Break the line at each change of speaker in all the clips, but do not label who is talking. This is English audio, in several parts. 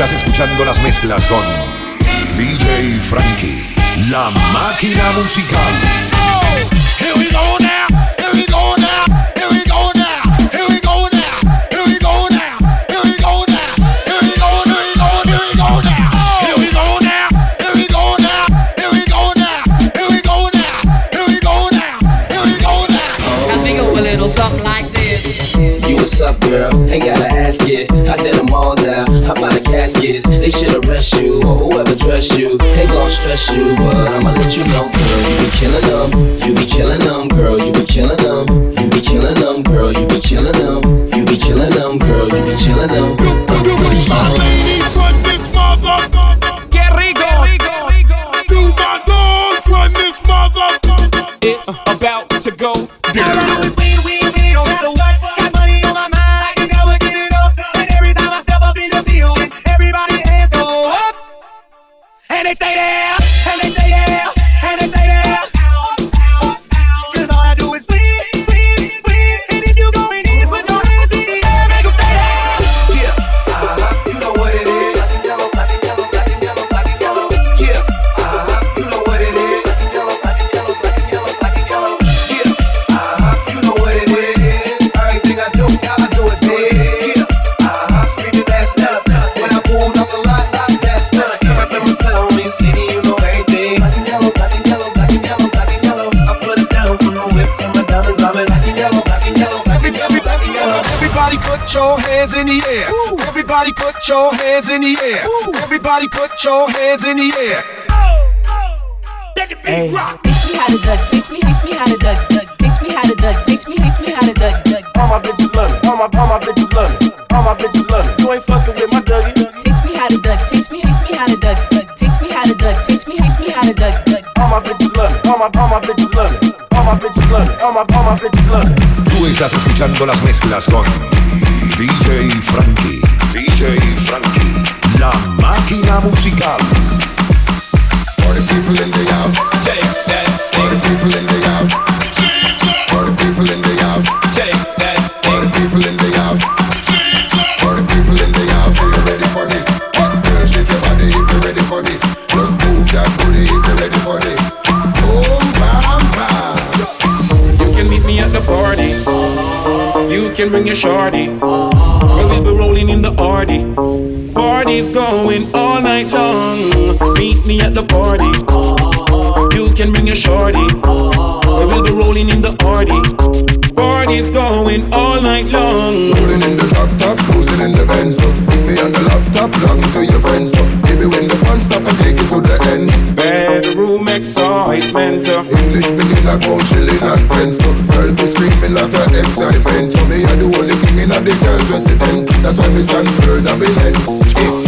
Estás escuchando las mezclas con DJ Frankie, la máquina musical.
Here we go now, here we go now.
Something like this.
You what's up, girl? Ain't gotta ask it. Dress you. They gon' stress you, but I'ma let you know, girl. You be killing them. You be killing them, girl. You be killing them. You be killing them, girl. You be killing them. You be killing them, girl. You be killing them.
Everybody put your hands in the air. Everybody put your hands in the air. Let the beat rock.
Teach me how to duck, teach me, teach me how to duck, duck. Teach me how to duck, teach me, teach me how to duck, duck.
All my bitches love me. All my, all my bitches love me. All my bitches love me. You ain't fucking with my Dougie.
Teach me how to duck, teach me, teach me how to duck, duck. Teach me how to duck, teach me, teach me how to duck, duck.
All my bitches love me. All my, all my bitches love me. All my bitches love me. All my, all my bitches love me.
Estás escuchando las mezclas con DJ Frankie, DJ Frankie, la máquina musical.
Me at the party. You can bring your shorty. We will be rolling in the party. Party's going all night long. Rolling in the
top top, cruising in the Benz. Put me on the laptop, long to your friends. So baby, when the fun stop, I take it to the end.
Bedroom excitement.
English like bone chilling at. So girl be screaming like a excitement. Me I the only king in the girls resident. That's why me stand firm and be lent.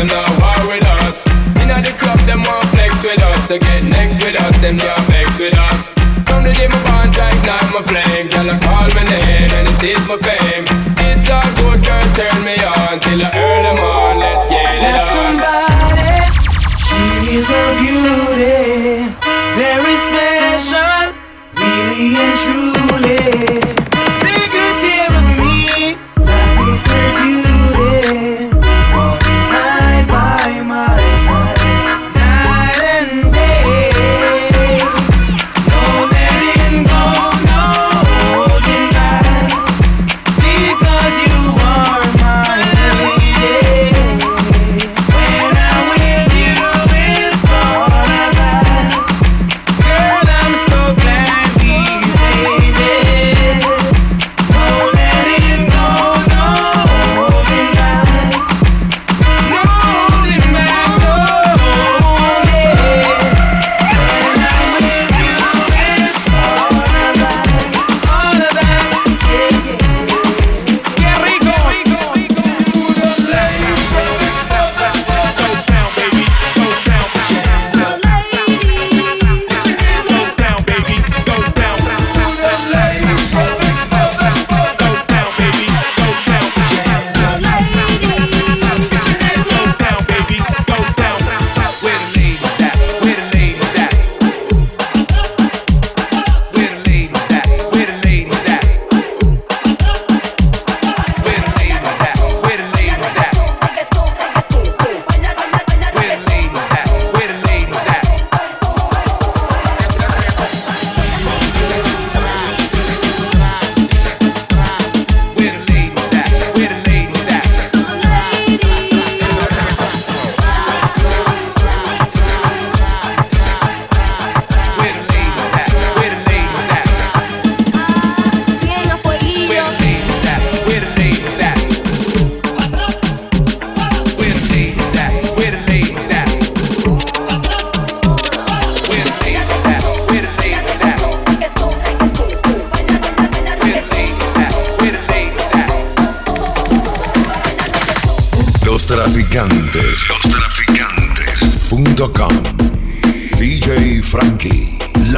Them not war with us. Inna the club, them want flex with us. To get next with us, them not vex with us. From the day my bond ignite my flame, girl I call my name and it is my fame. It's all good, girl, turn me on till I earn them on. Let's get it
That
on.
somebody, she's a beauty, very special, really and truly.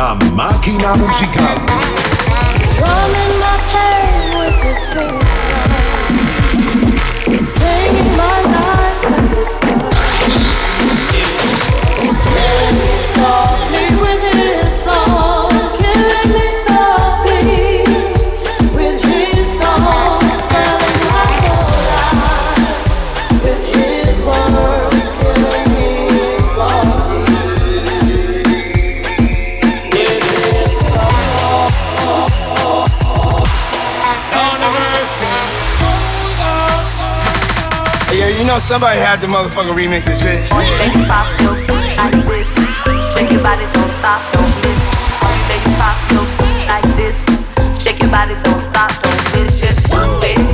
La máquina musical.
know somebody had the motherfucking remix and shit.
Shake your body, don't stop, don't miss. Shake your body, don't stop, don't miss. Just do it.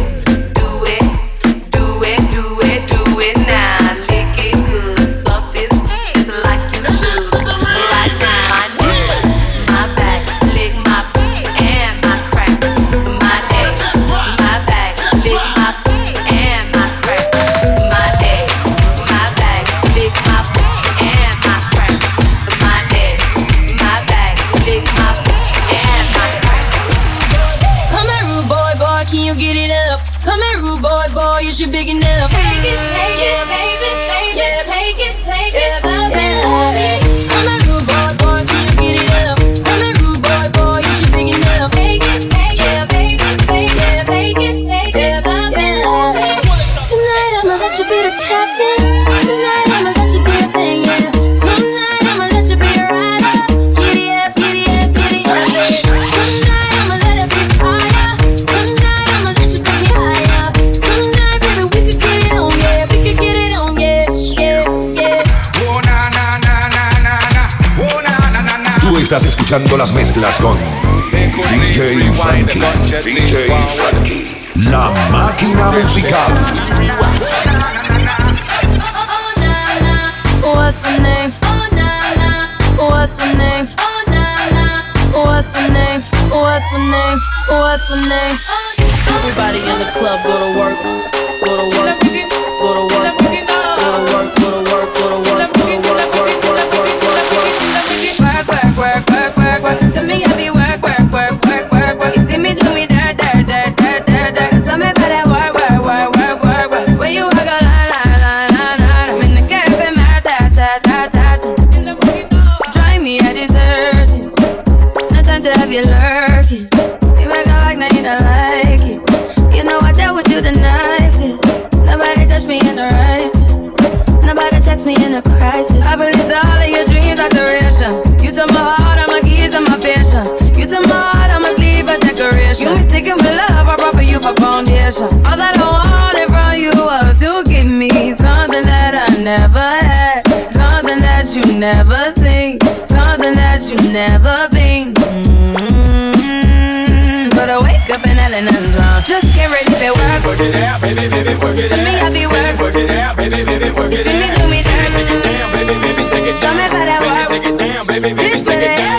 Estás escuchando las mezclas con DJ Frankie. DJ Frankie. La máquina musical.
Everybody in the club. Go to work.
rolling and drown. Just get ready for work.
Work it out, baby, baby, work it out.
To me, I be work.
Work it out, baby, baby, work it out.
You see me do me dirt.
Take it down, baby, baby, take it down.
Tell me about that work.
Take it down, baby, baby, take it down.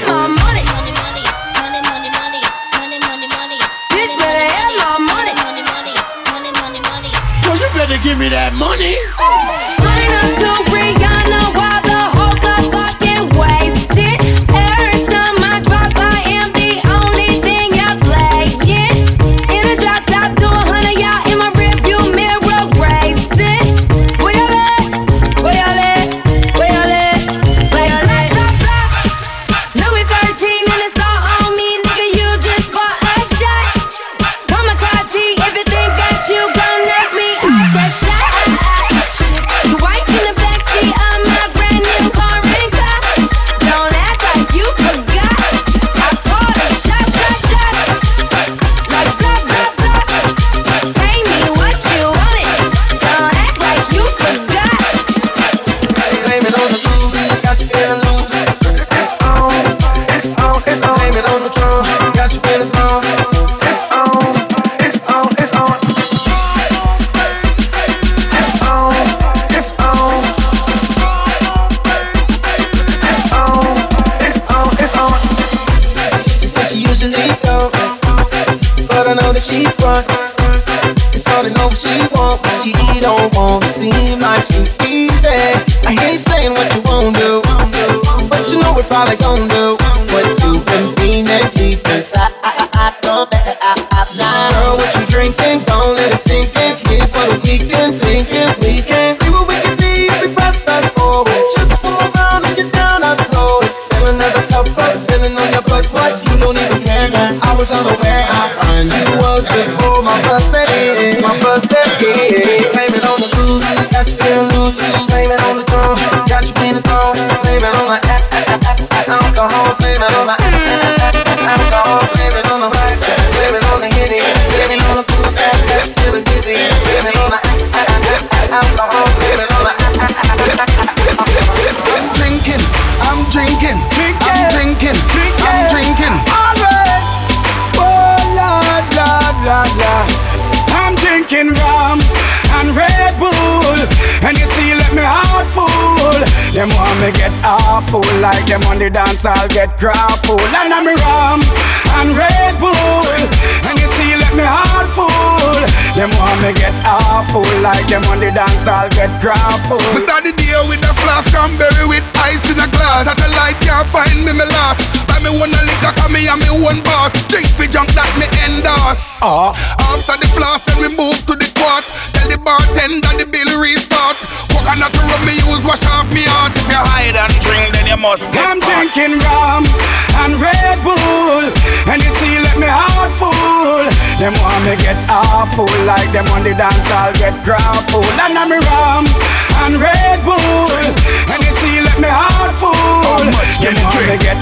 Give me that money.
really don't.
But I know that she front. It's hard to know what she want, but she don't want.
It seem like she easy. I ain't saying what you won't do, but you know it probably gon' do. Was unaware how fine
me get awful, like them on the dance, I'll get grappled. And I'm rum and Red Bull, and you see, let me heart full. Them want me get awful, like them on the dance, I'll get grappled.
Me start the day with flask cranberry with ice in a glass. Satellite can't find me, me lost. Buy me one a liquor, cause me and me one boss. Drink for junk that me endorse.
Oh.
After the flask, then we move to the quart. Tell the bartender the bill restart. Coconut rum me use, wash off me heart. If you hide and drink, then you must get
I'm drinking rum and Red Bull, and you see, let me heart full. Them want me get awful, like them on the dance, I'll get grappled. And I'm rum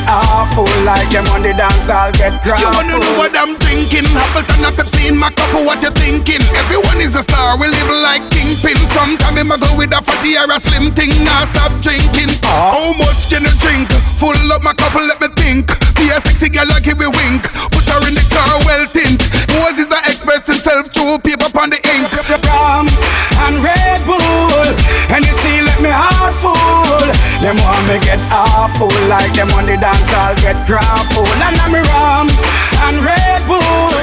awful, like them on the dance, I'll get grappled.
You wanna know what I'm drinking? Appleton and Pepsi in my cup, what you thinking? Everyone is a star, we live like kingpin. Sometimes I go with a fatty or a slim thing, now stop drinking. How much can you drink? Full up my cup, let me think. Be a sexy girl, like give me wink. Put her in the car, well tint. Moses a express himself through paper on the ink.
rum Them want me get awful, like them on the dance, I'll get grappled. And I'm rum and Red Bull,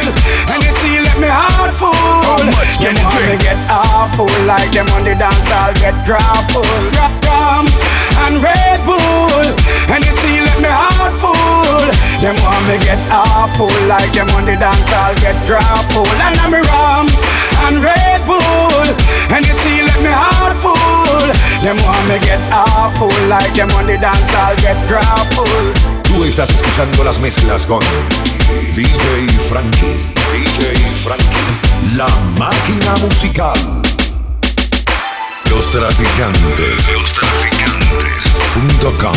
and you see, let me heart full.
How much can
them
you
want me get awful, like them on the dance, I'll get grappled. Rum and Red Bull, and you see, let me heart full. Them want me get awful, like them on the dance, I'll get grappled. And I'm a rum them on the dance, I'll get grappled.
Tú estás escuchando las mezclas con DJ Frankie. DJ Frankie. La máquina musical. Los traficantes. Los traficantes. Punto com.